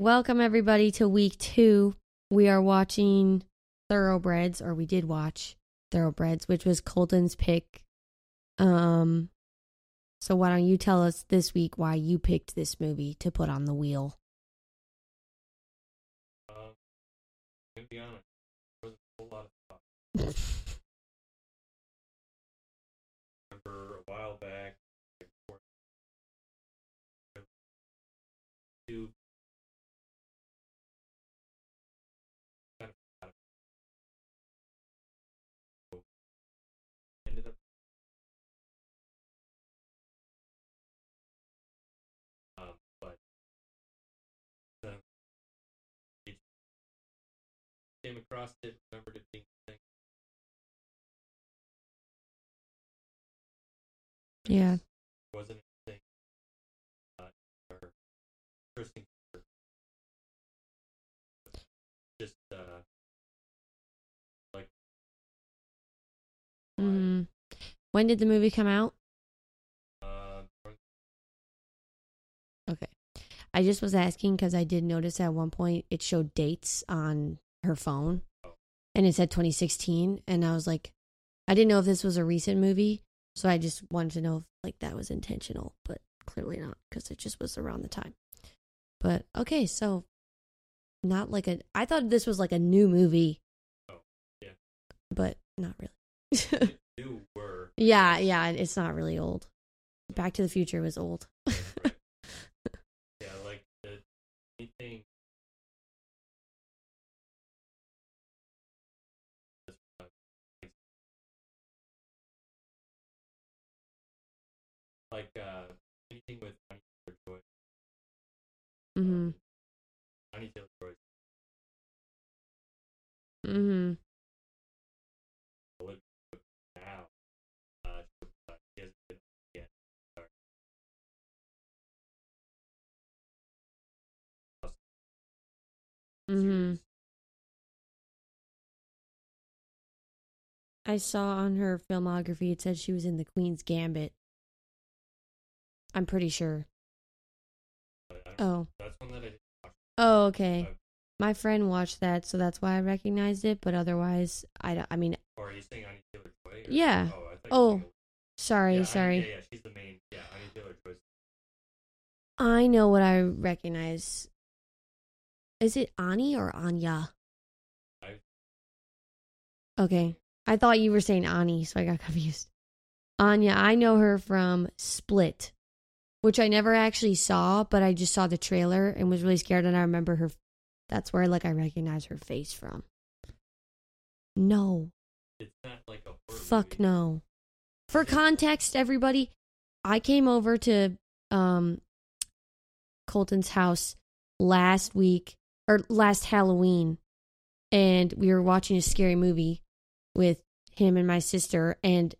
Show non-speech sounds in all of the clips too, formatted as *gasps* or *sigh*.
Welcome everybody to week two. We are watching Thoroughbreds, or we did watch Thoroughbreds, which was Colton's pick. Um, so why don't you tell us this week why you picked this movie to put on the wheel? Um, to be honest, there was a whole lot of remember a while back, across it, remembered it being a thing. Yeah. wasn't anything uh, or interesting. Just uh, like Mm. When did the movie come out? uh, Okay. I just was asking because I did notice at one point it showed dates on her phone and it said 2016. And I was like, I didn't know if this was a recent movie. So I just wanted to know if like that was intentional, but clearly not because it just was around the time. But okay, so not like a, I thought this was like a new movie. Oh, yeah. But not really. *laughs* new yeah, yeah, it's not really old. Back to the Future was old. right. *laughs* yeah, like the anything. Yet. Sorry. hmm I saw on her filmography it said she was in the Queen's Gambit. I'm pretty sure. But I don't, Oh. That's one that I didn't. Oh, okay. Uh, My friend watched that, so that's why I recognized it. But otherwise, I don't. I mean, Or are you saying Anya Taylor-Joy? or- Yeah. Oh, I thought Oh, sorry, yeah, Anya- sorry. yeah, yeah, she's the main. Yeah, Anya Taylor-Joy. I know what I recognize. Is it Ani or Anya? I- Okay. I thought you were saying Ani, so I got *laughs* confused. Anya, I know her from Split, which I never actually saw, but I just saw the trailer and was really scared and I remember her that's where like I recognize her face from. No. It's not like a Fuck movie. no. For context, everybody, I came over to um Colton's house last week or last Halloween and we were watching a scary movie with him and my sister and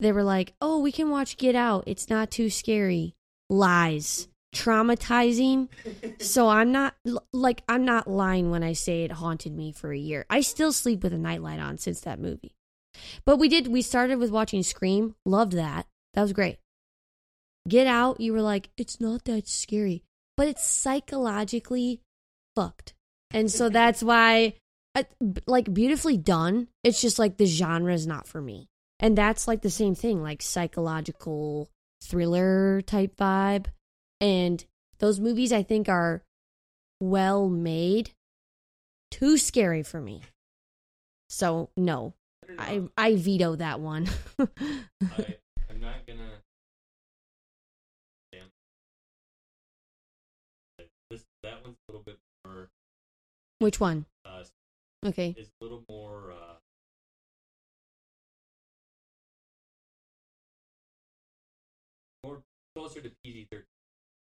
they were like, "Oh, we can watch Get Out. It's not too scary." Lies. Traumatizing. *laughs* So I'm not like I'm not lying when I say it haunted me for a year. I still sleep with a nightlight on since that movie. But we did we started with watching Scream. Loved that. That was great. Get Out, you were like, it's not that scary, but it's psychologically fucked. And so *laughs* that's why uh, I, like beautifully done. It's just like the genre is not for me. And that's like the same thing, like psychological thriller type vibe. And those movies I think are well made. Too scary for me. So no. I I veto that one. *laughs* I, I'm not gonna. Damn. This that one's a little bit more. Which one? Uh, Okay. is a little more. Uh, closer to PG-13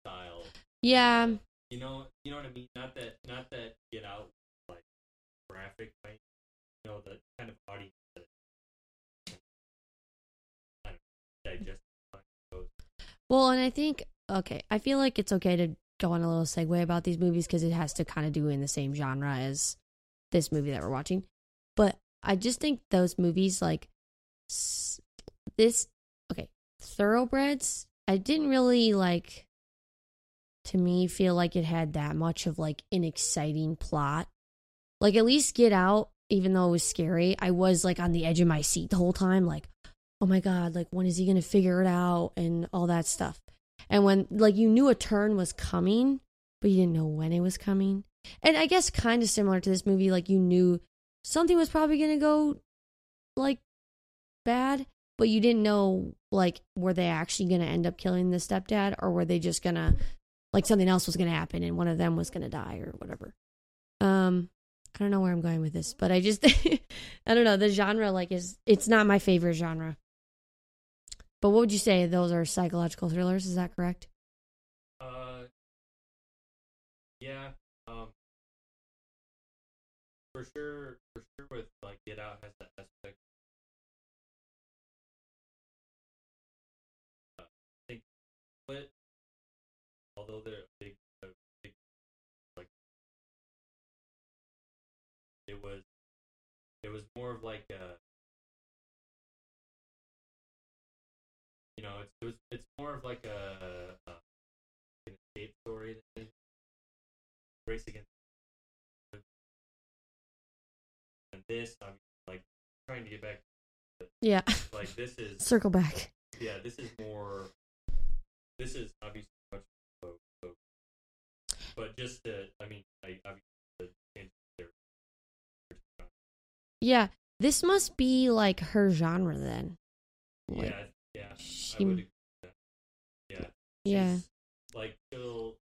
style. Yeah. Uh, you know, you know what I mean. Not that, not that Get Out like graphic, right? You know the kind of audience that kind of digest. Well, and I think okay, I feel like it's okay to go on a little segue about these movies because it has to kind of do in the same genre as this movie that we're watching. But I just think those movies like this okay, Thoroughbreds, I didn't really like to me feel like it had that much of like an exciting plot. Like at least Get Out, even though it was scary, I was like on the edge of my seat the whole time, like, oh my god, like when is he gonna figure it out and all that stuff. And when like you knew a turn was coming, but you didn't know when it was coming. And I guess kind of similar to this movie, like you knew something was probably gonna go like bad, but you didn't know like were they actually gonna end up killing the stepdad or were they just gonna like something else was gonna happen and one of them was gonna die or whatever. Um I don't know where I'm going with this, but I just *laughs* I don't know, the genre like is it's not my favorite genre. But what would you say those are psychological thrillers, is that correct? Uh, yeah. Um, for sure, for sure, with like Get Out has that aspect. Although they're big, uh, big, like it was, it was more of like a. You know, it's it was, it's more of like a, a an escape story than it is race against and this I'm like trying to get back Yeah. like this is *laughs* Circle back. yeah this is more this is obviously much more folk, but just to I mean I obviously the there Yeah. This must be like her genre then. Like, yeah yeah I she- would agree with that. yeah Yeah. she's, like still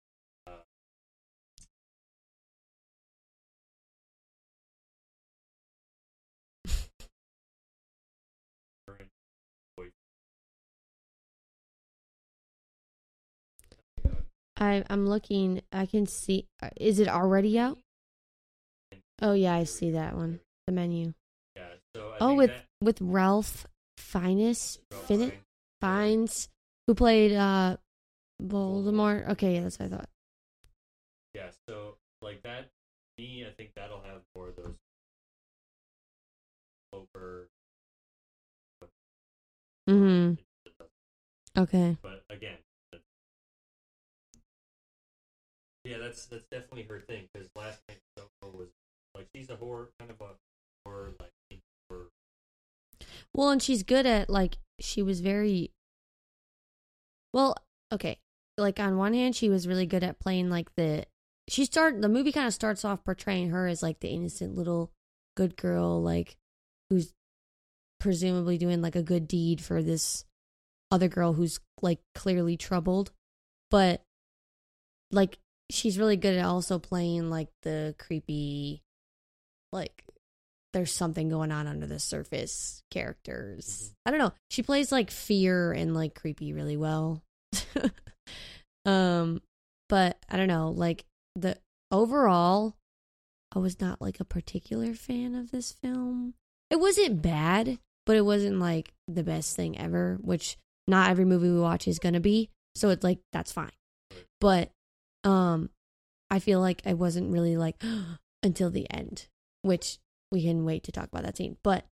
I I'm looking. I can see. uh, Is it already out? Oh yeah, I see that one. The menu. yeah so I Oh, with that, with Ralph Fiennes, Fiennes, Fiennes, who played uh Voldemort. Okay, yeah, that's what I thought. yeah so like that me I think that'll have more of those over hmm *laughs* Okay. but again yeah that's that's definitely her thing because last night was like she's a horror kind of a horror like horror Well, and she's good at like she was very well. Okay, like on one hand, she was really good at playing like the. She start the movie kind of starts off portraying her as like the innocent little good girl, like who's presumably doing like a good deed for this other girl who's like clearly troubled, but like she's really good at also playing like the creepy, like there's something going on under the surface characters. I don't know. She plays like fear and like creepy really well. *laughs* um but I don't know, like the overall I was not like a particular fan of this film. It wasn't bad, but it wasn't like the best thing ever, which not every movie we watch is going to be. So it's like that's fine. But um I feel like I wasn't really like *gasps* until the end, which we can wait to talk about that scene. But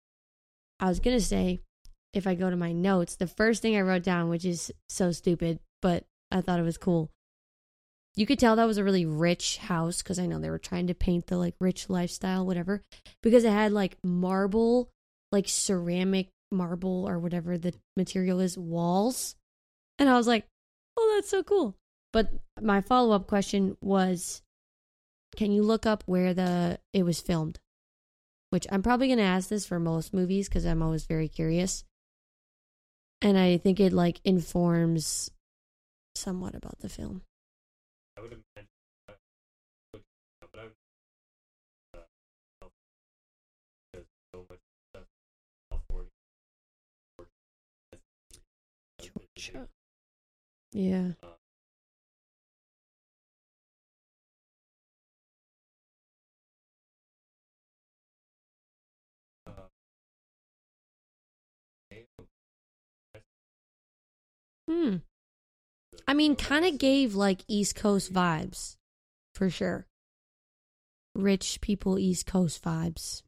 I was gonna say, if I go to my notes, the first thing I wrote down, which is so stupid, but I thought it was cool. You could tell that was a really rich house because I know they were trying to paint the like rich lifestyle, whatever, because it had like marble, like ceramic marble or whatever the material is, walls. And I was like, oh, that's so cool. But my follow up question was, can you look up where the it was filmed? Which I'm probably gonna ask this for most movies because I'm always very curious, and I think it like informs somewhat about the film. I would imagine Hmm. I mean, kind of gave like East Coast vibes, for sure. Rich people, East Coast vibes.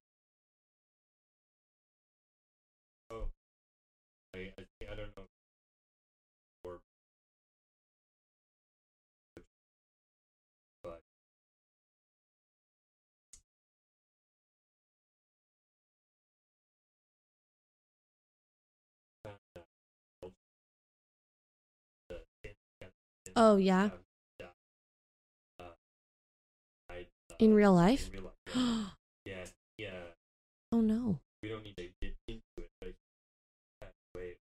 Oh yeah, um. Uh, uh, in real life. in real *gasps* life. Yeah, oh no. We don't need to get into it, but he passed away.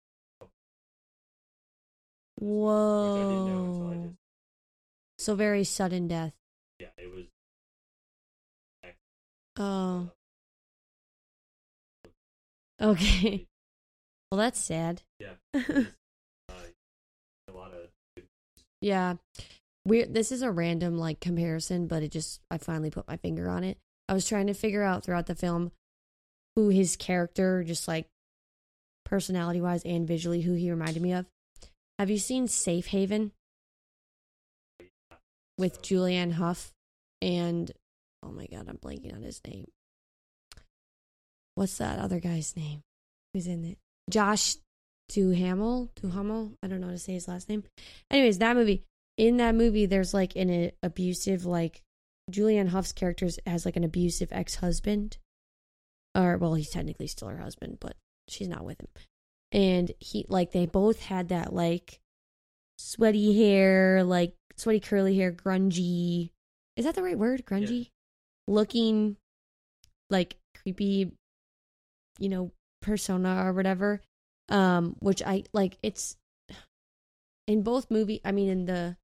Which I didn't know until I Whoa. So very sudden death. yeah, it was Oh. Okay. *laughs* Well, that's sad. yeah. *laughs* Yeah. Weird. This is a random like comparison, but it just I finally put my finger on it. I was trying to figure out throughout the film who his character, just like personality wise and visually, who he reminded me of. Have you seen Safe Haven with Julianne Hough and oh my god, I'm blanking on his name. What's that other guy's name? Who's in it? Josh Duhamel. Duhamel. I don't know how to say his last name. Anyways, that movie. In that movie, there's like an abusive, like Julianne Hough's character has like an abusive ex husband, or well, he's technically still her husband, but she's not with him. And he like they both had that like sweaty hair, like sweaty curly hair, grungy. Is that the right word? Grungy, looking like creepy, you know, persona or whatever. Um, which I like. It's in both movie. I mean, in the,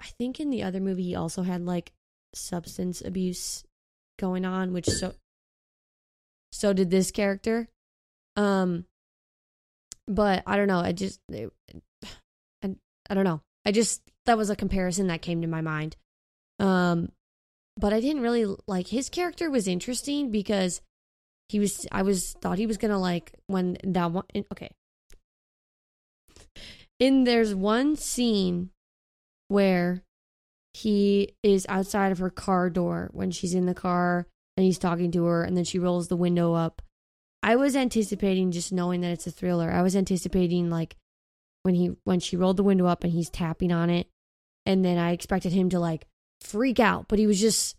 I think in the other movie he also had like substance abuse going on, which so so did this character. Um, but I don't know. I just, I, I don't know. I just that was a comparison that came to my mind. Um, but I didn't really like his character was interesting because he was. I was thought he was gonna like when that one. Okay, in there's one scene where he is outside of her car door when she's in the car and he's talking to her and then she rolls the window up. I was anticipating just knowing that it's a thriller. I was anticipating like when he when she rolled the window up and he's tapping on it and then I expected him to like freak out, but he was just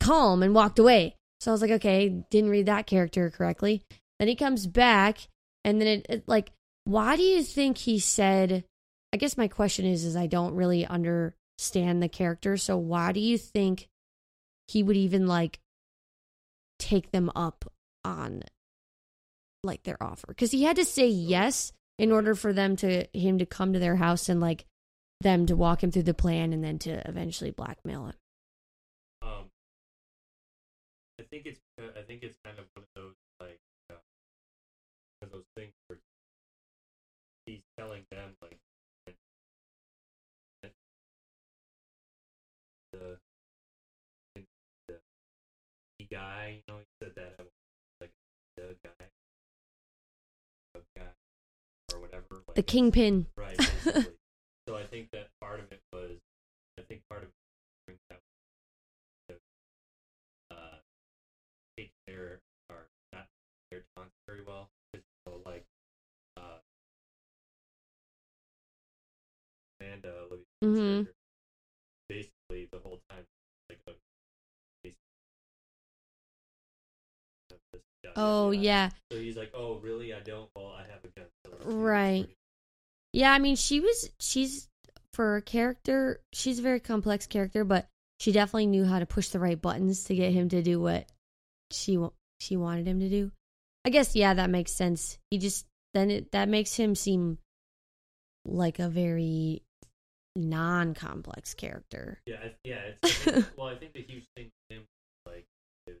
calm and walked away. So I was like, okay, didn't read that character correctly. Then he comes back and then it, it like why do you think he said I guess my question is is I don't really understand the character, so why do you think he would even like take them up on like their offer? Cuz he had to say yes in order for them to him to come to their house and like them to walk him through the plan and then to eventually blackmail him. Think it's I think it's kind of one of those like uh, one of those things where he's telling them like that the the the guy, you know, he said that like the guy, the guy, or whatever. Like, The kingpin. Right. *laughs* So I think that part of it was, I think part of very well. know, like uh, Amanda Olivia Mhm. basically the whole time like a basically, this guy- Oh yeah. So he's like, "Oh, really? I don't. Well, I have a gun." So let's do this Right. Yeah, I mean, she was she's for a character, she's a very complex character, but she definitely knew how to push the right buttons to get him to do what she she wanted him to do. I guess yeah, that makes sense. He just then it that makes him seem like a very non-complex character. Yeah, I, yeah. It's, *laughs* well, I think the huge thing with him, like, it,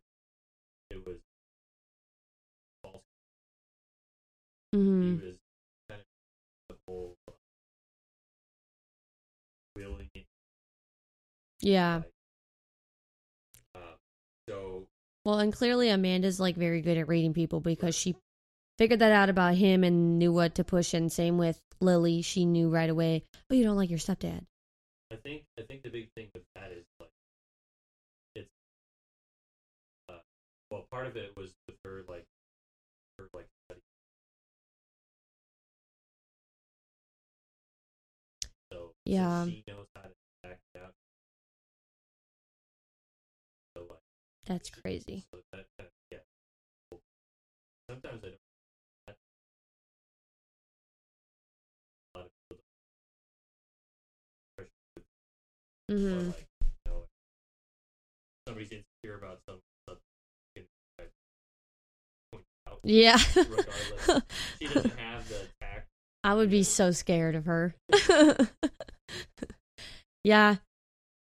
it was false. hmm He was kind of the whole uh, willing. Yeah. Like, Well, and clearly Amanda's like very good at reading people because she figured that out about him and knew what to push. And same with Lily, she knew right away. Oh, you don't like your stepdad. I think I think the big thing with that is like it's uh, well, part of it was with her like her like study. So so Yeah. she knows how to That's crazy. So that, that yeah. Sometimes I don't. A lot of people Or hmm like, you know, somebody's insecure about some something, you can, like, point it out Yeah. regardless. *laughs* she doesn't have the tact. I would be so scared of her. yeah. *laughs*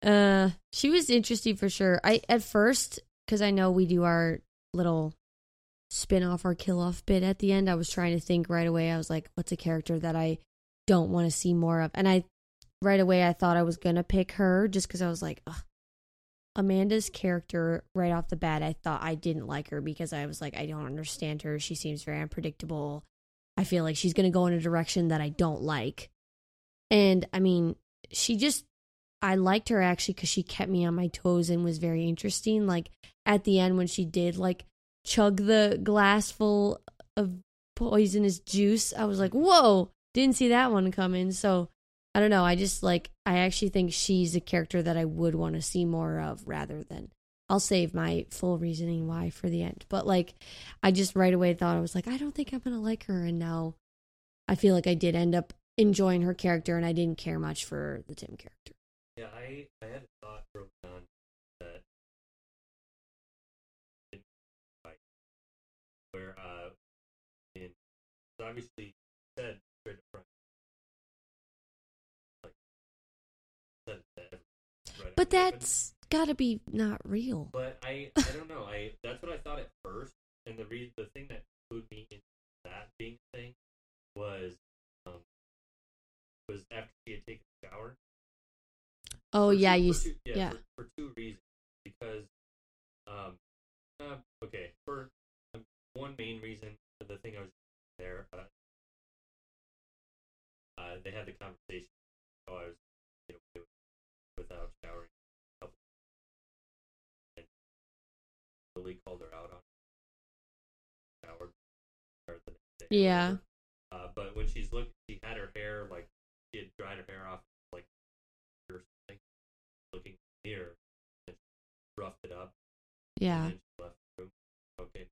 Uh she was interesting for sure. I at first cuz I know we do our little spin off or kill off bit at the end, I was trying to think right away. I was like, what's a character that I don't want to see more of? And I right away I thought I was to pick her just cuz I was like, Ugh. Amanda's character right off the bat, I thought I didn't like her because I was like, I don't understand her. She seems very unpredictable. I feel like she's going to go in a direction that I don't like. And I mean, she just, I liked her actually because she kept me on my toes and was very interesting. Like at the end, when she did like chug the glass full of poisonous juice, I was like, whoa, didn't see that one coming. So I don't know. I just like, I actually think she's a character that I would want to see more of rather than. I'll save my full reasoning why for the end. But like, I just right away thought I was like, I don't think I'm gonna like her, and now I feel like I did end up enjoying her character, and I didn't care much for the Tim character. Yeah, I, I had a thought broken on that where uh in obviously said straight up front like said that right But that's gotta be not real. But I, I don't know. I that's what I thought at first, and the re- the thing that clued me into that being a thing was um was after she had taken a shower. Oh yeah, two- you two, yeah. For, for two reasons because um uh, okay for um, one main reason for the thing I was there uh, uh they had the conversation oh I was you know without showering and Lily called her out on showered the next day Yeah. uh but when she's looked she had her hair like she had dried her hair off like or something looking in the mirror and she roughed it up yeah. and then she left the room. Okay.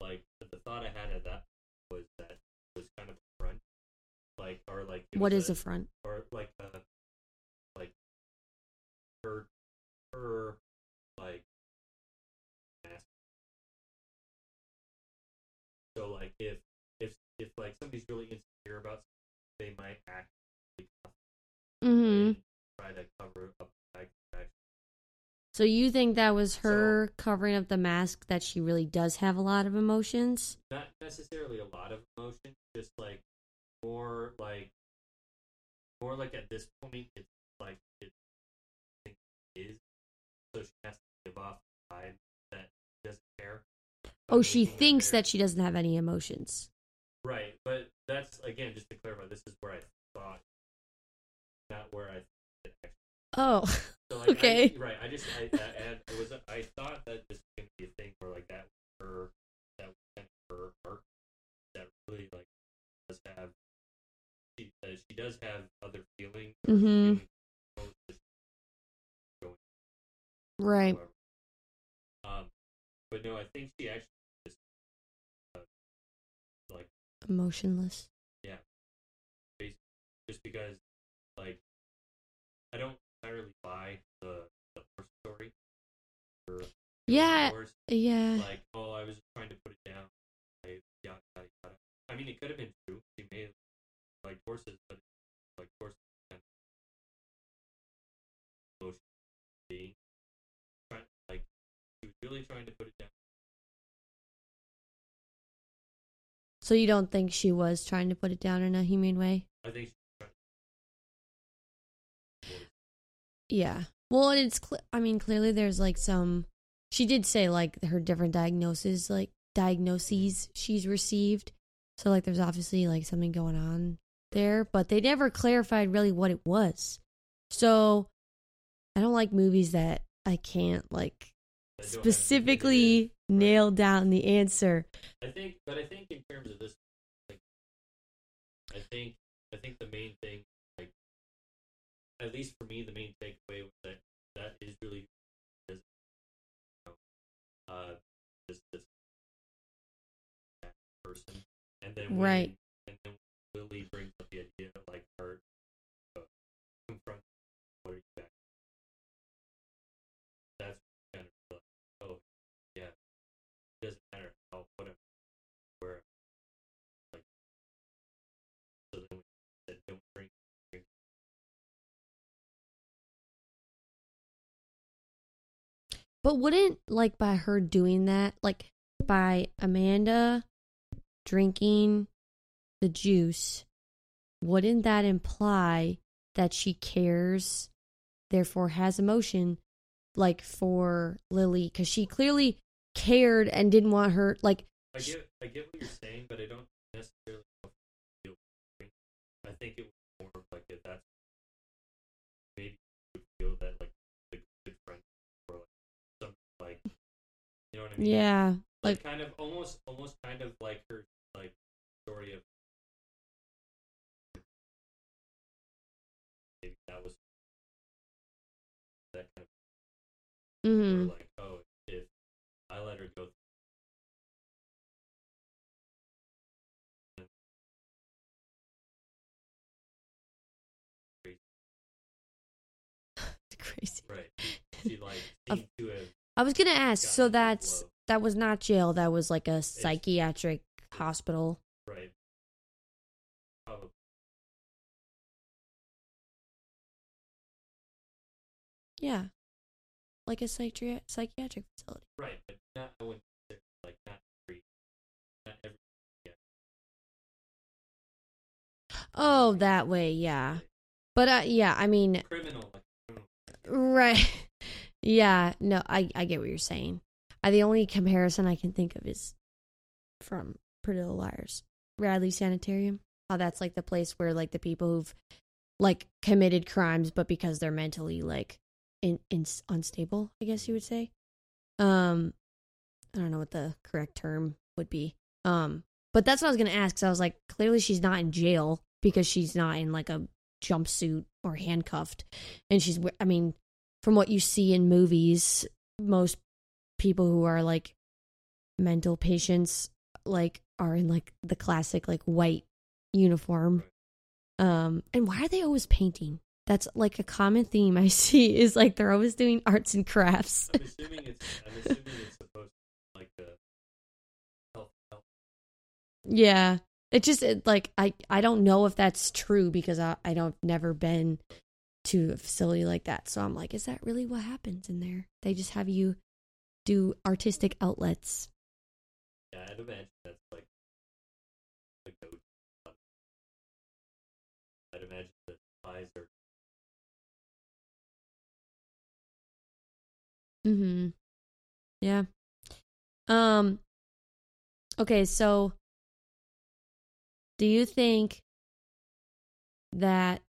Like the thought I had at that was that it was kind of a front, like or like what is is a front? or like a like her her like mask. So like if if if like somebody's really insecure about something, they might act really Mm-hmm. and try to cover up the fact that So you think that was So- her covering up the mask that she really does have a lot of emotions? not necessarily a lot of emotion, just like more like more like at this point it's like it it is. So she has to give off the vibe that she doesn't care. Oh, she thinks that she doesn't have any emotions. Right, but that's again just to clarify, this is where I thought not where I thought it actually Oh, so *laughs* like, Okay. I, right. I just I, I, it was I thought that this was gonna be a thing where like that her that was her arc that really like does have she uh, she does have other feelings. Mhm. going right. Um, but no, I think she actually just uh, like Emotionless. Yeah. Basically just because like I don't entirely buy the the horse story. Or Yeah. horse. Yeah. like, oh, I was trying to put it down. I, yada, yada, yada. I mean, it could have been true. She may have liked horses, but like horses kind of emotional being. Trying, like, she was really trying to put it down. So you don't think she was trying to put it down in a humane way? I think she was trying to. Yeah. Well, and it's cl- I mean clearly there's like some she did say like her different diagnoses like diagnoses she's received. So like there's obviously like something going on there, but they never clarified really what it was. So I don't like movies that I can't like I specifically nail down the answer. I think, but I think in terms of this, like, I think, I think the main thing, at least for me, the main takeaway was that that is really, is, you know, uh, this this person, and then when, Right. and then Lily brings But wouldn't like by her doing that, like by Amanda drinking the juice, wouldn't that imply that she cares, therefore has emotion, like for Lily? Because she clearly cared and didn't want her, like, I get I get what you're saying, but I don't necessarily yeah, Like, like- kind of almost almost kind of like her like story of maybe that was that kind of mm-hmm. like oh if I let her go *laughs* crazy. right *laughs* she like seemed to have I was gonna ask. So that's. That was not jail. That was like a psychiatric hospital. right probably Yeah, like a psychiatri- psychiatric facility. right but not I wouldn't say, like not every not every Oh, that way, yeah. But uh, yeah, I mean, criminal like criminal right? *laughs* yeah, no, I I get what you're saying. I, the only comparison I can think of is from Pretty Little Liars, Radley Sanitarium. How that's like the place where like the people who've like committed crimes, but because they're mentally like in, in unstable, I guess you would say. Um, I don't know what the correct term would be. Um, but that's what I was gonna ask. Cause I was like, clearly she's not in jail because she's not in like a jumpsuit or handcuffed, and she's. I mean, from what you see in movies, most people who are like mental patients like are in like the classic like white uniform. Um, and why are they always painting? That's like a common theme I *laughs* see is like they're always doing arts and crafts. I'm assuming it's I'm assuming it's supposed to be like the Yeah. It just it, like I I don't know if that's true because I I don't never been to a facility like that. So I'm like, is that really what happens in there? They just have you do artistic outlets. yeah I'd imagine that's like the go I'd imagine the eyes are Mm-hmm. Yeah. Um okay, so do you think that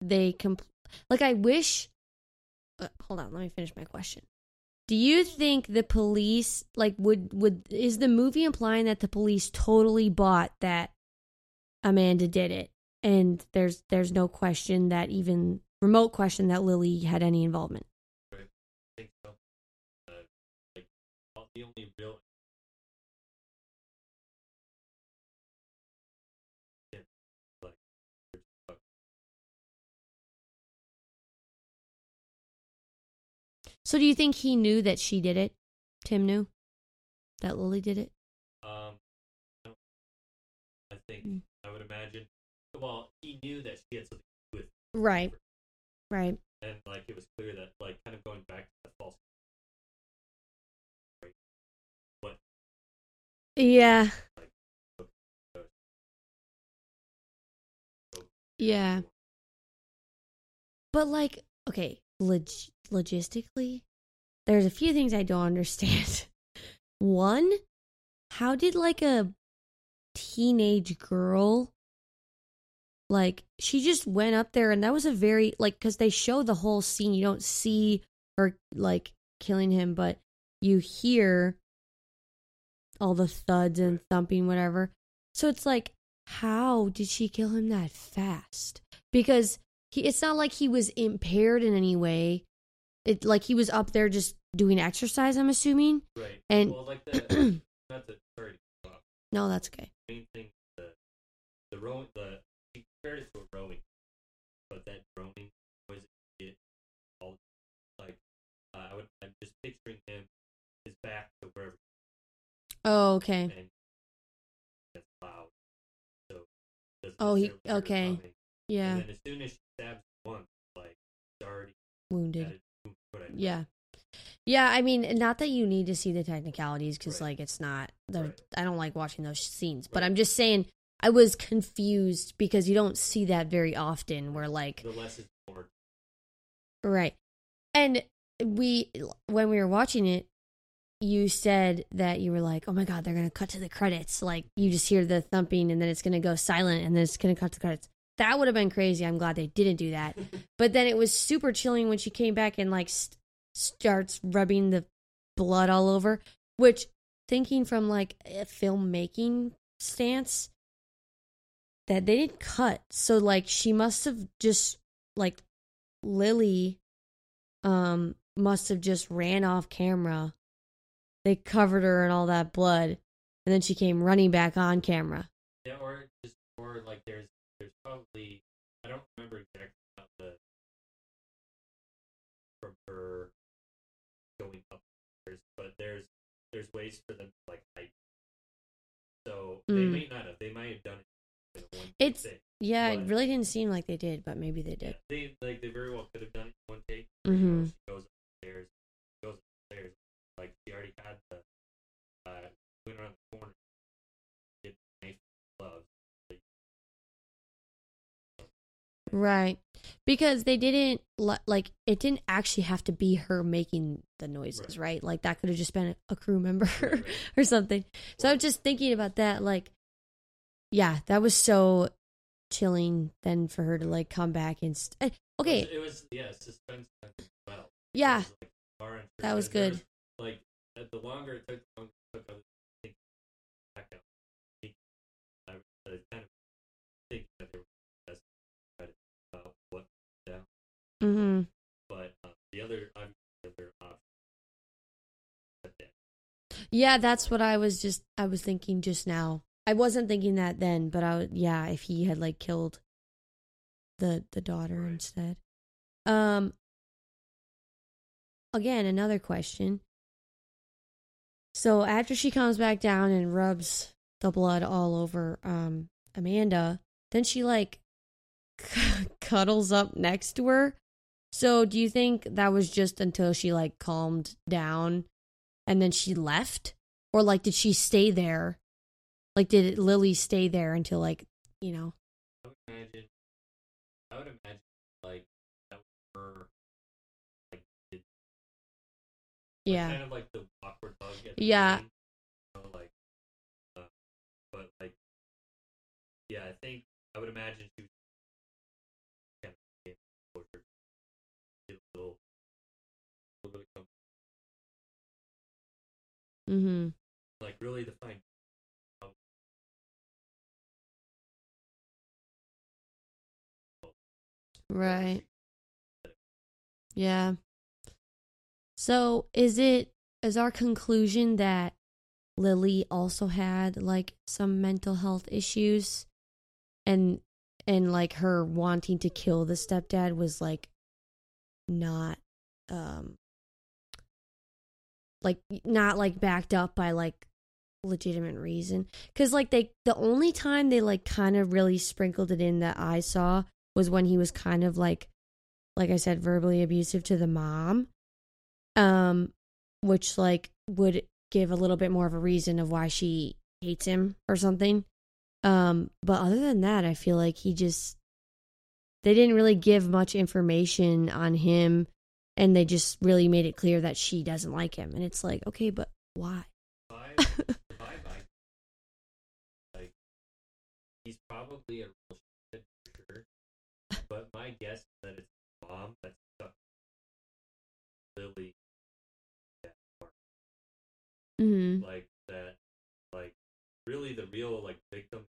they compl- like I wish uh, hold on, let me finish my question. Do you think the police like would would is the movie implying that the police totally bought that Amanda did it and there's there's no question that even remote question that Lily had any involvement? I think so. Uh, like the only real So do you think he knew that she did it? Tim knew that Lily did it? Um, I think Mm. I would imagine. Well, he knew that she had something to do with, it. Right. Right. and like it was clear that, like, kind of going back to the false. Right. What? Yeah. Like, what- so- Yeah. But like, okay, log- logistically, there's a few things I don't understand. *laughs* One, how did like a teenage girl like she just went up there and that was a very like cuz they show the whole scene. You don't see her like killing him but you hear all the thuds and thumping whatever. So it's like how did she kill him that fast? Because he it's not like he was impaired in any way. It like he was up there just doing exercise i'm assuming. Right. And- well, like the *clears throat* not the sorry. No that's okay. The main thing the the rowing the he compared it to a rowing, but that rowing was it all like uh, I would I'm just picturing him his back to wherever. Oh okay. And that's loud. So Oh, he- necessarily hear it okay. yeah And then as soon as she stabs once, like already wounded at it, what yeah Yeah, I mean, not that you need to see the technicalities because, Right. like, it's not. The, Right. I don't like watching those scenes, but I'm just saying I was confused because you don't see that very often. Where like, The less is more. right, and we when we were watching it, you said that you were like, "Oh my god, they're gonna cut to the credits." Like you just hear the thumping, and then it's gonna go silent, and then it's gonna cut to the credits. That would have been crazy. I'm glad they didn't do that. *laughs* But then it was super chilling when she came back and like st- starts rubbing the blood all over. Which, thinking from like a filmmaking stance, that they didn't cut. So like she must have just like Lily, um, must have just ran off camera. They covered her in all that blood, and then she came running back on camera. Yeah, or just or like there's there's probably I don't remember exactly how the from her going upstairs, but there's there's ways for them to like hide. So they Mm. may not have. They might have done it one It's- take. Yeah, it really didn't seem like they did, but maybe they Yeah, did. they like they very well could have done it one take. Mm-hmm. she goes upstairs, goes upstairs, like she already had the uh went around the corner, Right. Because they didn't like it didn't actually have to be her making the noises, Right. right? Like that could have just been a crew member right, *laughs* or something. So I was just thinking about that like yeah, that was so chilling then for her to like come back and st- eh, okay, It was, it was yeah, suspense as well. yeah. Was, like, That was good. like uh, the longer it took, the longer it took. I was thinking back out. I was kind of Mhm. but um, the other I'm the other option. Yeah, that's what I was just I was thinking just now. I wasn't thinking that then, but I would yeah, if he had like killed the the daughter Right. instead. Um again, another question. So after she comes back down and rubs the blood all over um Amanda, then she like *laughs* cuddles up next to her. So do you think that was just until she like calmed down and then she left? Or like did she stay there? Like did Lily stay there until like, you know? I would imagine. I would imagine like that was her. Like, like, Yeah. kind of like the awkward the Yeah. beginning, you know, like, uh, but like, yeah, I think I would imagine she was Mhm. like really define. Right. Yeah. So is it is our conclusion that Lily also had like some mental health issues and and like her wanting to kill the stepdad was like not um like not like backed up by like legitimate reason. Cuz like they the only time they like kind of really sprinkled it in that I saw was when he was kind of like like I said verbally abusive to the mom um which like would give a little bit more of a reason of why she hates him or something. Um but other than that I feel like he just they didn't really give much information on him and they just really made it clear that she doesn't like him. And it's like okay but why? Like he's probably a real shit for sure. But my guess is that it's mom that's stuck Lily that mhm like that like really the real like victim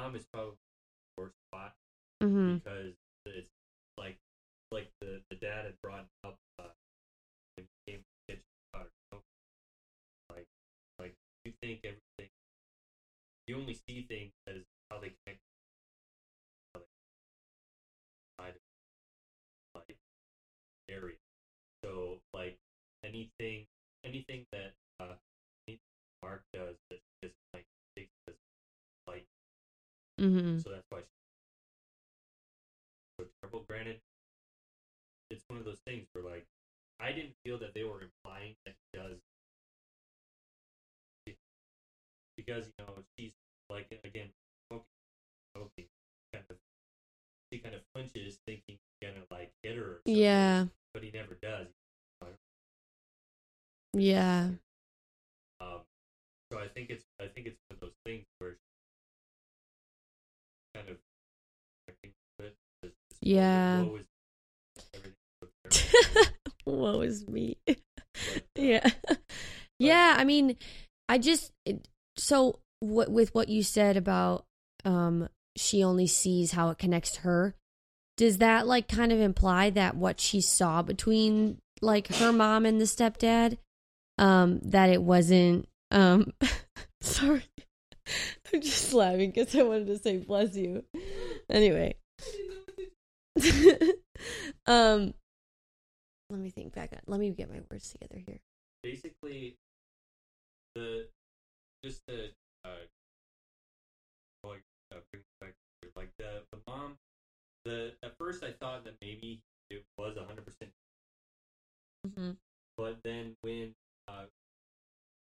mom is probably the worst spot mhm because it's like like the the dad had brought up uh came to the kitchen about her smoking. like like you think everything you only see things as how they connect how they like area. So like anything anything that uh anything Mark does that Mm-hmm. So that's why so terrible. Granted, it's one of those things where like I didn't feel that they were implying that he does because you know she's like again okay, okay kind of she kind of flinches thinking he's gonna like hit her yeah. But he never does. Yeah. Um so I think it's I think it's one of those things where Yeah. woe is everything *laughs* with Woe is me. *laughs* Yeah. Yeah, I mean, I just it, so what with what you said about um she only sees how it connects to her. Does that like kind of imply that what she saw between like her mom and the stepdad um that it wasn't um *laughs* sorry. I'm just laughing cuz I wanted to say bless you. Anyway. *laughs* um let me think back. Let me get my words together here. basically the just the uh, going uh, bring it back like the the mom the at first I thought that maybe it was a hundred percent Mm-hmm. but then when uh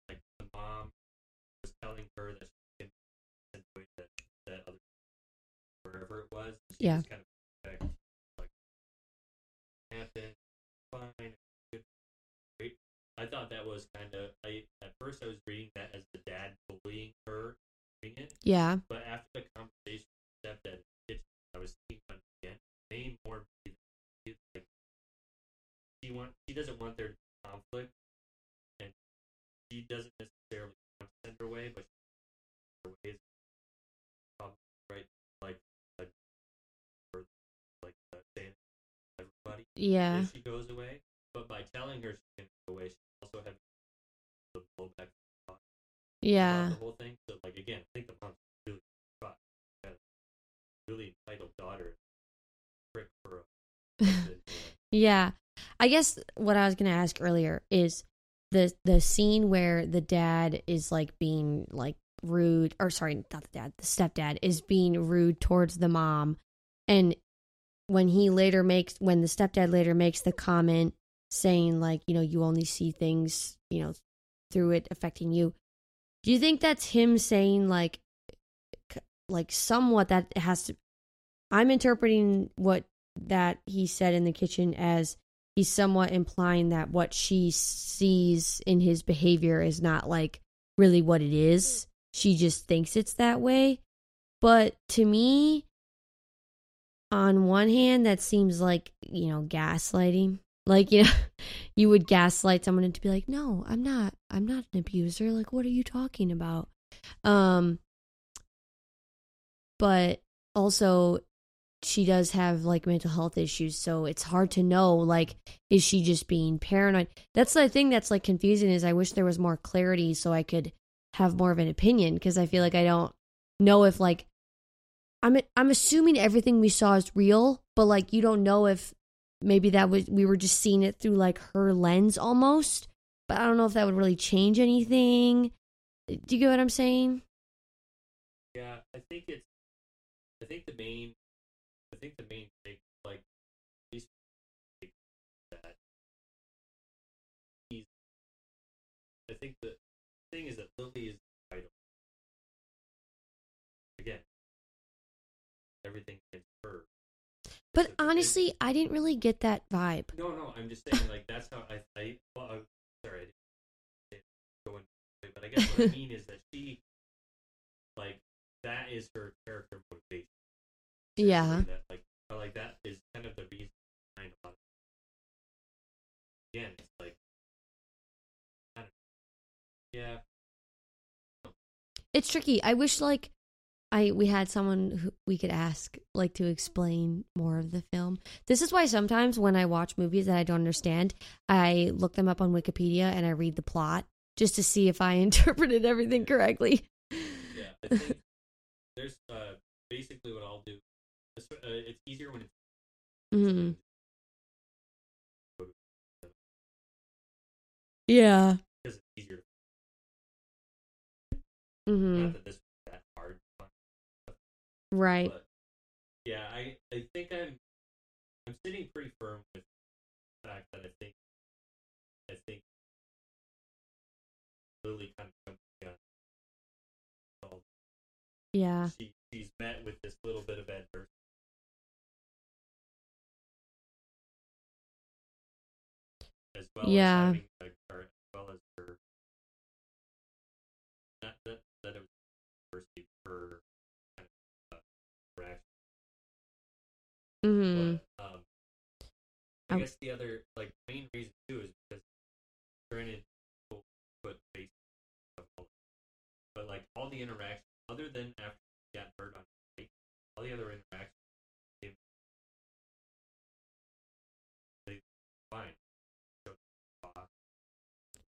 like the mom was telling her that she can send away that that other wherever it was she Yeah. just kind of like happened fine good great I thought that was kind of I at first I was reading that as the dad bullying her it Yeah. but after the conversation stepdad in I was thinking about again. May more like she want she doesn't want their conflict, and she doesn't necessarily want to send her away, but her way Yeah. if she goes away. But by telling her she can go away, she also has the blowback Yeah. the whole thing. So like again, I think the mom's really. Really entitled daughter. For a husband, you know. Yeah. I guess what I was going to ask earlier is the the scene where the dad is like being like rude or sorry, not the dad, the stepdad is being rude towards the mom and when he later makes when the stepdad later makes the comment saying like, you know, you only see things, you know, through it affecting you. Do you think that's him saying like like somewhat that has to I'm interpreting what that he said in the kitchen as he's somewhat implying that what she sees in his behavior is not like really what it is. She just thinks it's that way. But to me, on one hand, that seems like, you know, gaslighting. Like, *laughs* you know, you would gaslight someone into be like, no, I'm not, I'm not an abuser. Like, what are you talking about? Um, but also she does have like mental health issues so it's hard to know like is she just being paranoid that's the thing that's like confusing is i wish there was more clarity so i could have more of an opinion because i feel like i don't know if like i'm i'm assuming everything we saw is real but like you don't know if maybe that was we were just seeing it through like her lens almost but i don't know if that would really change anything do you get what i'm saying Yeah, I think it's. I think the main. I think the main thing, like, at that he's. I think the thing is that Lily is but honestly i didn't really get that vibe No, no, I'm just saying, like, that's how I, I well, I'm sorry, I didn't say it going, but I guess what I mean is that she, like, that is her character motivation. Yeah. That, like, like, that is kind of the reason behind a lot of Again, it's like, I don't yeah, it's tricky. I wish like I we had someone who we could ask like to explain more of the film. This is why sometimes when I watch movies that I don't understand, I look them up on Wikipedia and I read the plot just to see if I *laughs* interpreted everything correctly. yeah. *laughs* There's uh, basically what I'll do. It's, uh, it's easier when it's hmm Yeah. because it's easier. hmm Right. But yeah, I I think I'm I'm sitting pretty firm with the fact that I think I think Lily kind of. So Yeah. she she's met with this little bit of adversity. As well Yeah. as having Mhm. But um, I I- guess the other like main reason too is because granted put face but like all the interaction other than after she got hurt on fight, all the other interactions they, they fine. Uh,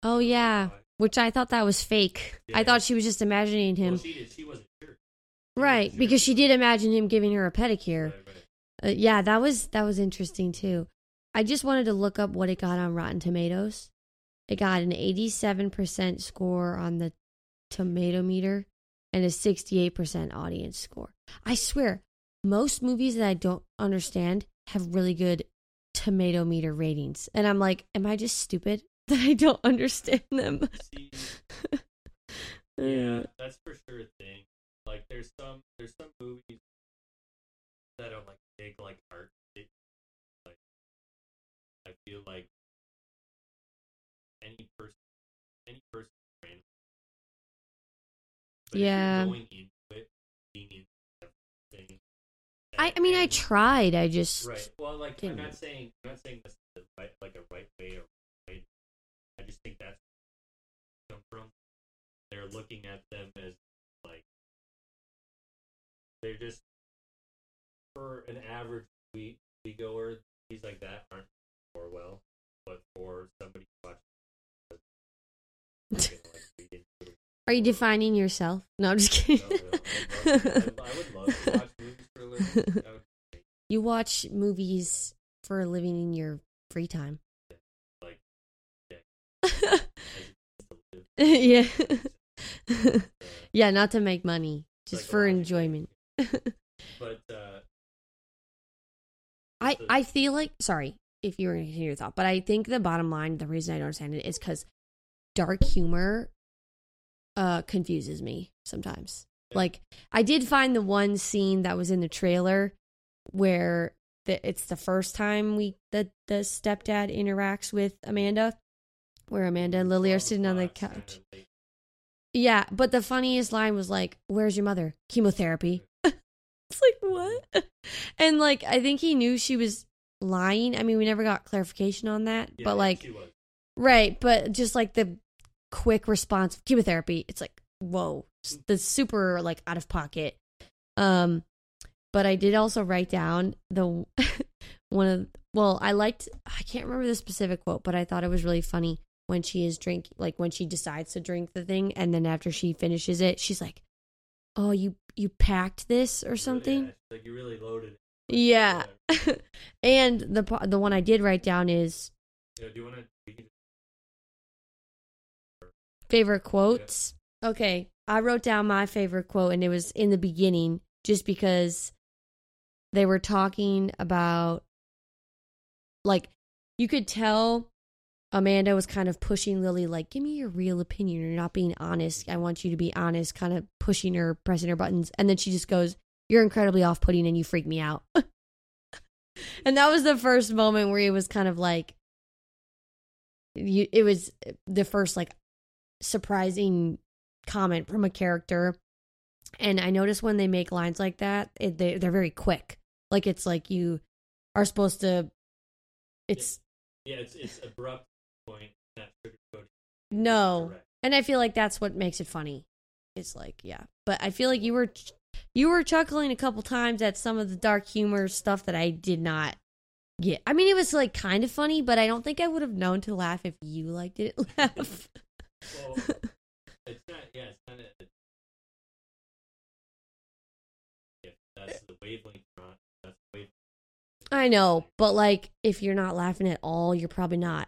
Oh yeah. Which I thought that was fake. I thought she was just imagining him. well, she did. She wasn't sure. Right, sure. because she did imagine him giving her a pedicure. Right. Uh, yeah, that was that was interesting too. I just wanted to look up what it got on Rotten Tomatoes. It got an 87% score on the tomato meter and a 68% audience score. I swear, most movies that I don't understand have really good tomato meter ratings. And I'm like, am I just stupid *laughs* that I don't understand them? See, *laughs* Yeah, that's for sure a thing. Like there's some there's some movies that are like big like art. It, like I feel like any person any person can random. But Yeah. going into it being into everything. I, I mean, I tried. I just. Right. Well, like didn't. I'm not saying I'm not saying this is the right like a right way or right. I just think that's where come from. They're looking at them as like they're just for an average we we goer things like that aren't for well, but for somebody who watches *laughs* they're gonna, like, read into it. Are you defining yourself? No, I'm just kidding. No, no, love- I would love to watch *laughs* movies for a living. Would you watch movies for a living in your free time. like *laughs* as it is to live. yeah. yeah, not to make money, just for enjoyment. But uh, I, I feel like, sorry if you were going to hear your thought, but I think the bottom line, the reason I don't understand it is because dark humor uh, confuses me sometimes. Yeah. Like, I did find the one scene that was in the trailer where the, it's the first time we the, the stepdad interacts with Amanda, where Amanda and Lily are sitting on the couch. Yeah, but the funniest line was like, "Where's your mother? Chemotherapy." Like what? *laughs* And like, I think he knew she was lying. I mean, we never got clarification on that, Yeah, but like, right? But just like the quick response, of chemotherapy. It's like, whoa, the super like out of pocket. Um, but I did also write down the *laughs* one of well, I liked. I can't remember the specific quote, but I thought it was really funny when she is drink like when she decides to drink the thing and then after she finishes it she's like oh you you packed this or oh, something yeah, like you really loaded. it. yeah *laughs* and the the one i did write down is Yeah, do you want to? favorite quotes okay i wrote down my favorite quote and it was in the beginning just because they were talking about like you could tell Amanda was kind of pushing Lily, like, give me your real opinion. You're not being honest. I want you to be honest, kind of pushing her, pressing her buttons. And then she just goes, You're incredibly off putting and you freak me out. *laughs* and that was the first moment where it was kind of like, you, it was the first like surprising comment from a character. And I notice when they make lines like that, it, they, they're very quick. Like, it's like you are supposed to, it's, Yeah, it's it's abrupt point, sugarcoating. no. Correct. and I feel like that's what makes it funny. It's like, yeah, but I feel like you were you were chuckling a couple times at some of the dark humor stuff that I did not get. I mean, it was like kind of funny, but I don't think I would have known to laugh if you like didn't *laughs* laugh. Well, *laughs* it's not. Yeah, it's kind of. If that's the wavelength that's the wavelength. I know, but like if you're not laughing at all, you're probably not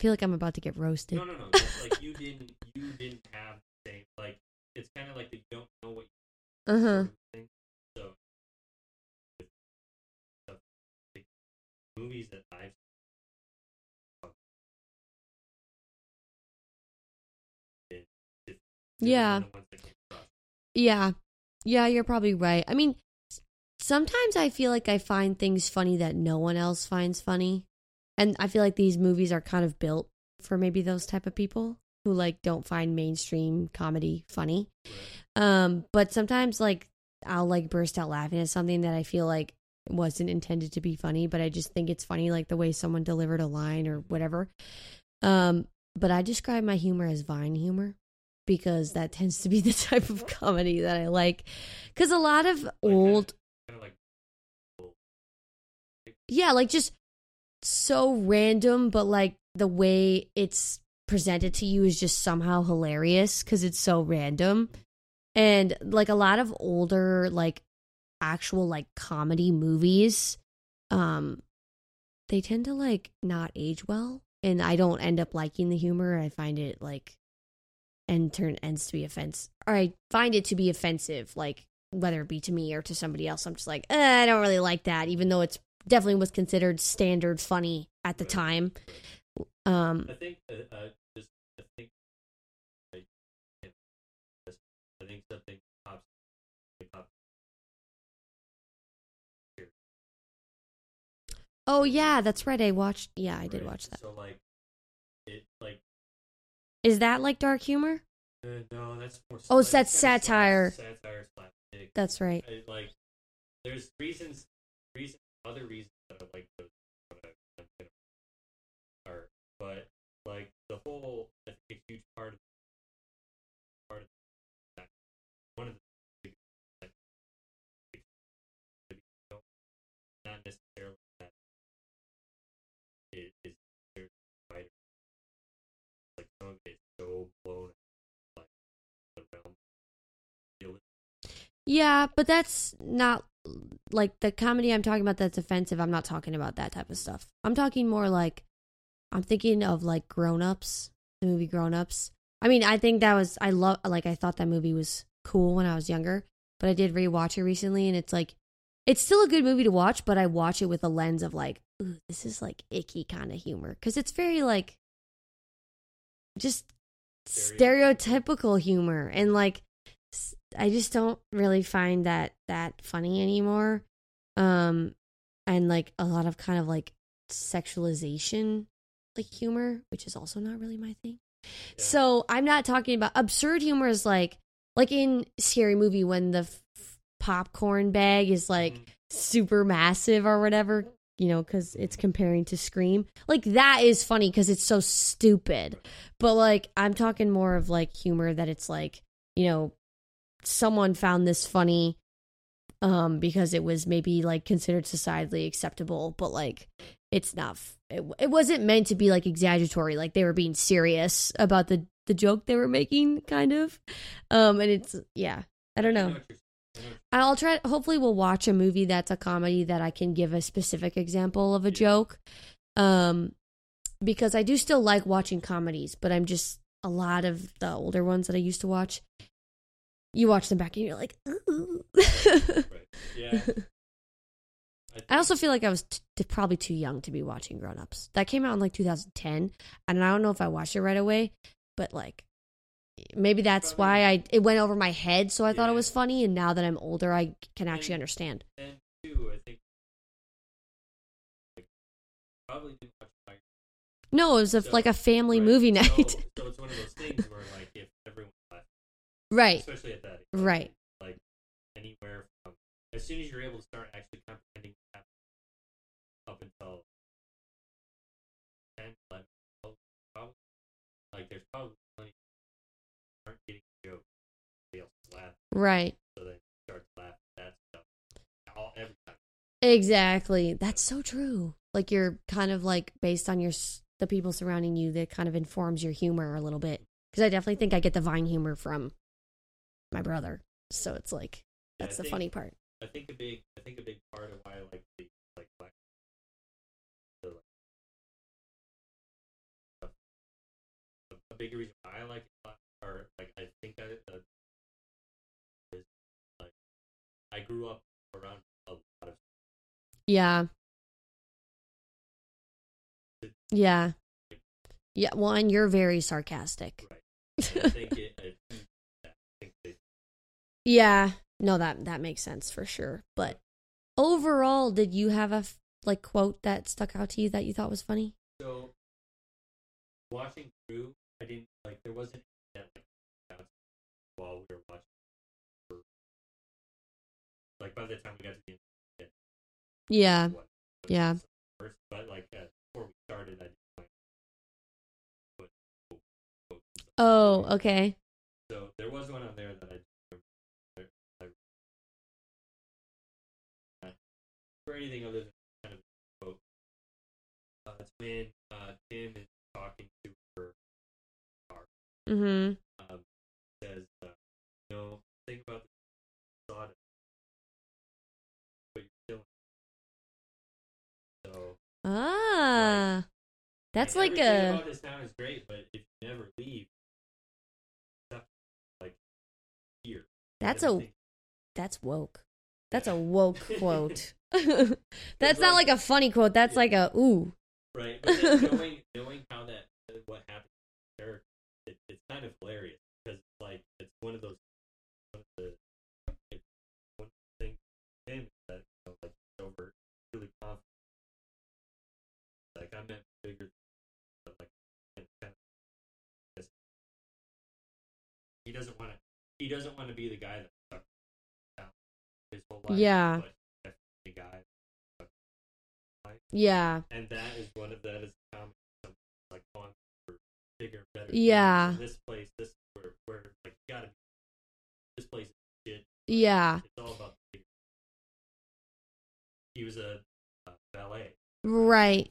feel like I'm about to get roasted. no, no, no. Like you didn't you didn't have the same like it's kind of like you don't know what Uh huh. sort of thing. So movies that I've Yeah. than the ones that came across. Yeah. Yeah, you're probably right. I mean, sometimes I feel like I find things funny that no one else finds funny. And I feel like these movies are kind of built for maybe those type of people who like don't find mainstream comedy funny. Um, but sometimes like I'll like burst out laughing at something that I feel like wasn't intended to be funny, but I just think it's funny like the way someone delivered a line or whatever. Um, but I describe my humor as vine humor because that *laughs* tends to be the type of comedy that I like. Cuz a lot of old kind of like yeah, like just so random, but like the way it's presented to you is just somehow hilarious because it's so random. And like a lot of older, like actual like comedy movies, um, they tend to like not age well. And I don't end up liking the humor. I find it like and turn ends to be offense Or I find it to be offensive, like whether it be to me or to somebody else. I'm just like, eh, I don't really like that, even though it's definitely was considered standard funny at the time. Um, I think uh, uh, just I think like, I think something pops pop oh yeah, that's right. I watched. Yeah, I did right? watch that. So like it like Is that like dark humor? uh, no, that's more. Oh, so that's satire. Satire. That's right. Like there's reasons, reason, other reasons that I like those are, but like the whole, I think a huge part of Yeah, but that's not like the comedy I'm talking about that's offensive. I'm not talking about that type of stuff. I'm talking more like I'm thinking of like Grown Ups, the movie Grown Ups. I mean, I think that was I love like I thought that movie was cool when I was younger, but I did rewatch it recently and it's like it's still a good movie to watch, but I watch it with a lens of like, ooh, this is like icky kind of humor cuz it's very like just stereotypical humor and like I just don't really find that that funny anymore. Um and like a lot of kind of like sexualization like humor, which is also not really my thing. So I'm not talking about absurd humor is like like in scary movie when the f- popcorn bag is like Mhm. super massive or whatever, you know, cuz it's comparing to Scream. Like that is funny cuz it's so stupid. But like I'm talking more of like humor that it's like, you know, someone found this funny um because it was maybe like considered societally acceptable, but like it's not f- it, it wasn't meant to be like exaggeratory like they were being serious about the the joke they were making kind of. Um and it's yeah, I don't know. i'll try. Hopefully, we'll watch a movie that's a comedy that I can give a specific example of a joke. Um, because I do still like watching comedies, but I'm just a lot of the older ones that I used to watch. You watch them back and you're like. Right. Yeah. *laughs* I also feel like I was t- t- probably too young to be watching Grown Ups. That came out in like 2010, and I don't know if I watched it right away, but like maybe that's why I it went over my head, so I thought it was funny. And now that I'm older, I can actually And- understand. And two, I think like, probably didn't watch my No, it was a, So- like a family right. movie *laughs* night. So, it's one of those things where like if everyone laughed, right, especially at that age, right. like anywhere from as soon as you're able to start actually comprehending happened up until 10, 11, 12, probably, like there's probably plenty aren't getting the joke. They also laugh, Right. so they start to laugh at that stuff all every time. Exactly. That's so true. Like you're kind of like based on your the people surrounding you that kind of informs your humor a little bit. Because I definitely think I get the Vine humor from my brother. So it's like Yeah, That's the think- funny part. I think a big I think a big part of why I like the like black the, like, a, a big reason why I like it or like I think I uh, is like I grew up around a lot of Yeah. Yeah. Yeah. Well, and you're very sarcastic. right. I think it, I think that I think they Yeah. No, that that makes sense for sure. But overall, did you have a f- like quote that stuck out to you that you thought was funny? So watching through, I didn't like there wasn't that like while we were watching. Like by the time we got to the end, Yeah. what, what Yeah. first, but like uh, before we started, I just like put quote- quotes and stuff. Oh, okay. So there was one on there that I for anything other than kind of quote. Uh, it's when uh, Tim is talking to her Mm-hmm. um, says, uh, you know, think about the thought of what you're doing. So Ah. That's and like everything a about this town is great, but if you never leave, stuff like here. that's a that's woke. That's a woke *laughs* quote. *laughs* that's It's not like a funny quote. That's Yeah. like a ooh. Right, but knowing knowing how that what happened to the character, it, it's kind of hilarious because like it's one of those one of the it's one of the things him that you know, like over really confident. Like I meant bigger, but like it's kind of he doesn't want to he doesn't want to be the guy that life. Yeah. but definitely the guy. Yeah. and that is one of that is common like on for bigger better Yeah. this place this is where where like you gotta be this place is shit Yeah. it's all about the he was a, a ballet Right.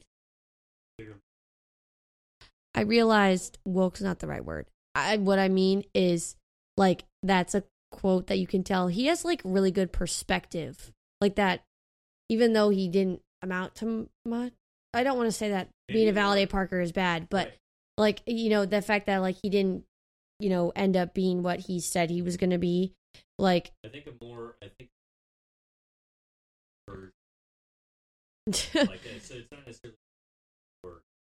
I realized woke's not the right word. I what I mean is like that's a quote that you can tell he has like really good perspective. Like that even though he didn't amount to much. I don't want to say that being a valet parker is bad, but like you know the fact that like he didn't you know end up being what he said he was going to be like i think a more i think for *laughs* like so it's not necessarily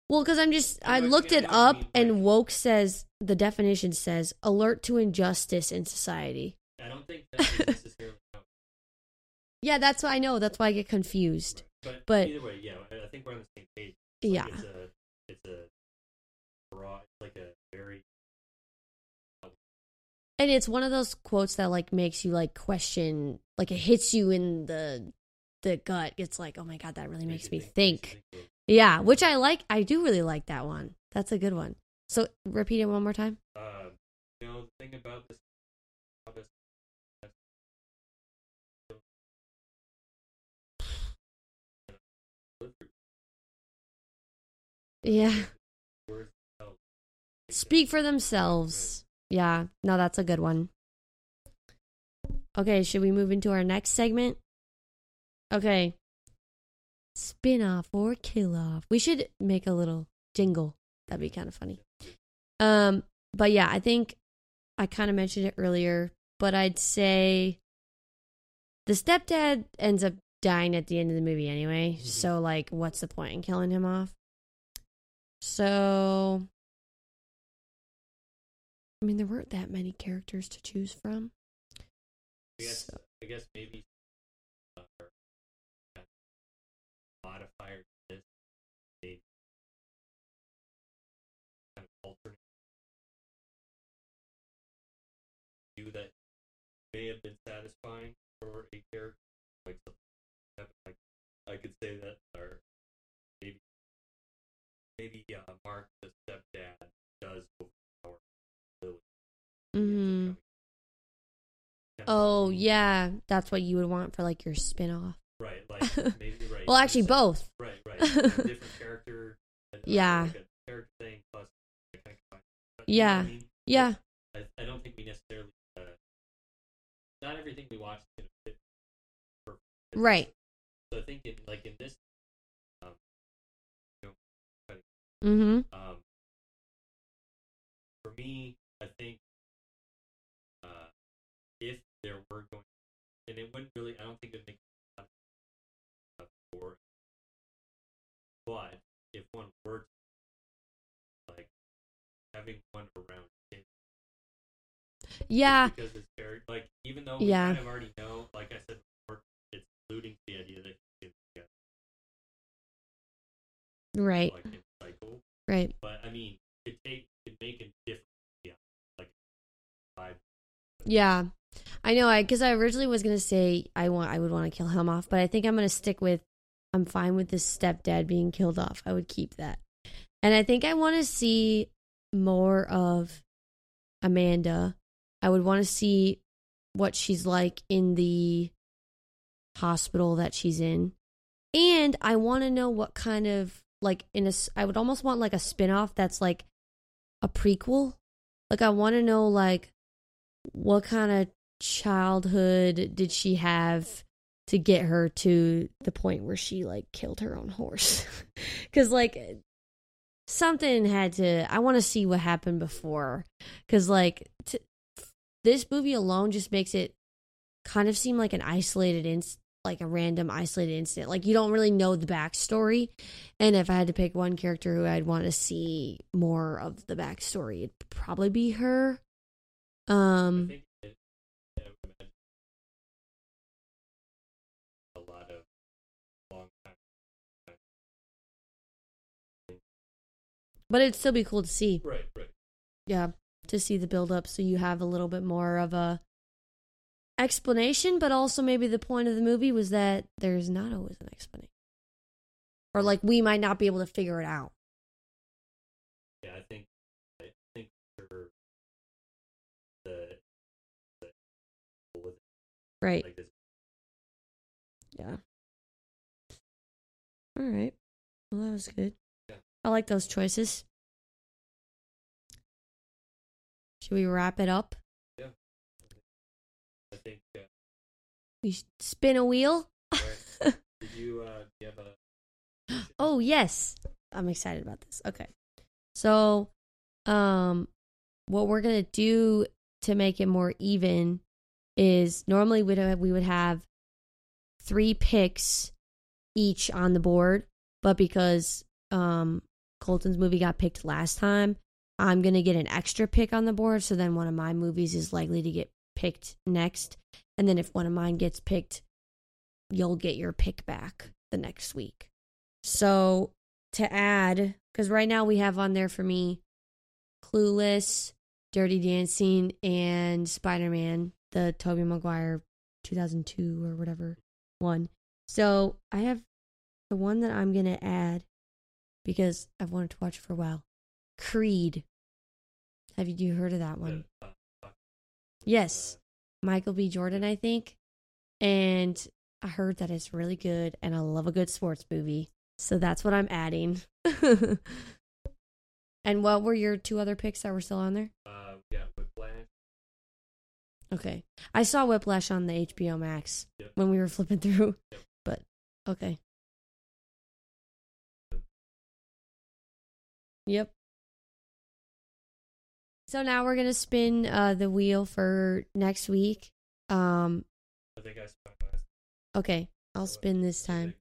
Well, because I'm just, I looked it know what you up, and woke says the definition says alert to injustice in society. i don't think that is necessarily *laughs* Yeah, that's why I know. That's why I get confused. but, But- either way yeah i think we're on the same page It's Yeah. like it's a it's a broad it's like a very And it's one of those quotes that like makes you like question, like it hits you in the the gut. It's like, oh my god, that really makes me makes you think. you Yeah, which I like. I do really like that one. That's a good one. So repeat it one more time. Uh, you know, the thing about this, this Yeah, *laughs* speak for themselves. Yeah, no, that's a good one. Okay, should we move into our next segment? Okay. Spin off or kill off. We should make a little jingle. That'd be kind of funny. Um, but yeah, I think I kind of mentioned it earlier, but I'd say the stepdad ends up dying at the end of the movie anyway. Mhm. So like what's the point in killing him off? So I mean there weren't that many characters to choose from. I guess, So- I guess maybe to this, maybe kind of alternate view that may have been satisfying for a character, like something like I could say that, or maybe maybe uh, Mark the stepdad does overpower Lily. He ends up Mhm. coming- kind of Oh yeah, that's what you would want for like your spin-off. Right, like *laughs* maybe right. Well, actually both. *laughs* Right, right. Different *laughs* character. and, Yeah. Like a character thing plus. like, kind of you know Yeah. I, mean? Yeah. I, I don't think we necessarily uh, not everything we watch is gonna fit. perfect. Right. So I think in like in this, um, you know, Mm-hmm. um, for me, I think uh, if there were going, and it wouldn't really, I don't think it'd make but if one were to, like having one around kids, Yeah. because it's very like even though we Yeah. kind of already know, like I said before, it's alluding to the idea that kids get Right. like in cycle, Right. but I mean, it take it make a difference, yeah, like five Yeah. I know. I because I originally was gonna say I want I would want to kill him off, but I think I'm gonna stick with I'm fine with this stepdad being killed off. I would keep that, and I think I want to see more of Amanda. I would want to see what she's like in the hospital that she's in, and I want to know what kind of like in a I would almost want like a spin-off that's like a prequel. Like I want to know like what kind of childhood did she have to get her to the point where she like killed her own horse. *laughs* Because like something had to i want to see what happened before. Because like t- this movie alone just makes it kind of seem like an isolated inst like a random isolated incident. Like you don't really know the backstory. And if i had to pick one character who i'd want to see more of the backstory it'd probably be her. Um but it'd still be cool to see. Right, right. yeah to see the build up so you have a little bit more of a explanation but also maybe the point of the movie was that there's not always an explanation. Or like we might not be able to figure it out. Yeah, I think I think for the, the right. like yeah. All right. Well that was good. I like those choices should we wrap it up Yeah. I think uh, we spin a wheel right. *laughs* did you uh do you have a *gasps* Oh yes, I'm excited about this. Okay, so um, what we're gonna do to make it more even is normally we'd have, we would have three picks each on the board, but because um Colton's movie got picked last time, I'm gonna get an extra pick on the board. So then one of my movies is likely to get picked next, and then if one of mine gets picked, you'll get your pick back the next week. So to add, because right now we have on there for me Clueless, Dirty Dancing, and Spider Man, the Tobey Maguire 2002 or whatever one. So I have the one that I'm going to add because I've wanted to watch it for a while Creed. Have you heard of that one? Yes. Michael B. Jordan, I think. And I heard that it's really good, and I love a good sports movie. So that's what I'm adding. *laughs* and what were your two other picks that were still on there? uh yeah, Whiplash. Okay. I saw Whiplash on the HBO Max Yep. when we were flipping through. Yep. But okay. Yep. So now we're gonna spin uh, the wheel for next week. Um, I think I spent last okay, I'll spin this time.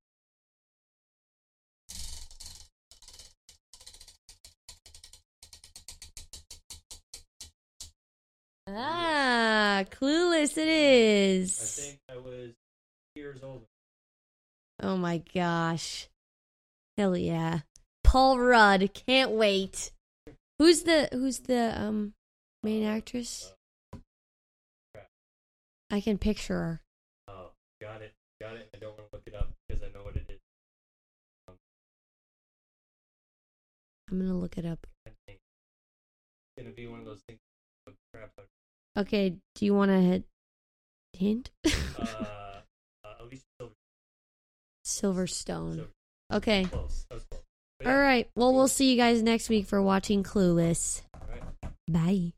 Ah, clueless it is. I think I was years old. Oh my gosh. Hell yeah. Paul Rudd, can't wait. Who's the who's the um main actress? I can picture her. Oh, got it, got it. I don't want to look it up because I know what it is. I'm gonna look it up. I think it's gonna be one of those things. Crap. Okay, do you want to hit hint? *laughs* Uh, uh. Silverstone. Silver. Okay. Close. That was close. But All right. Well, we'll see you guys next week for watching Clueless. right. Bye.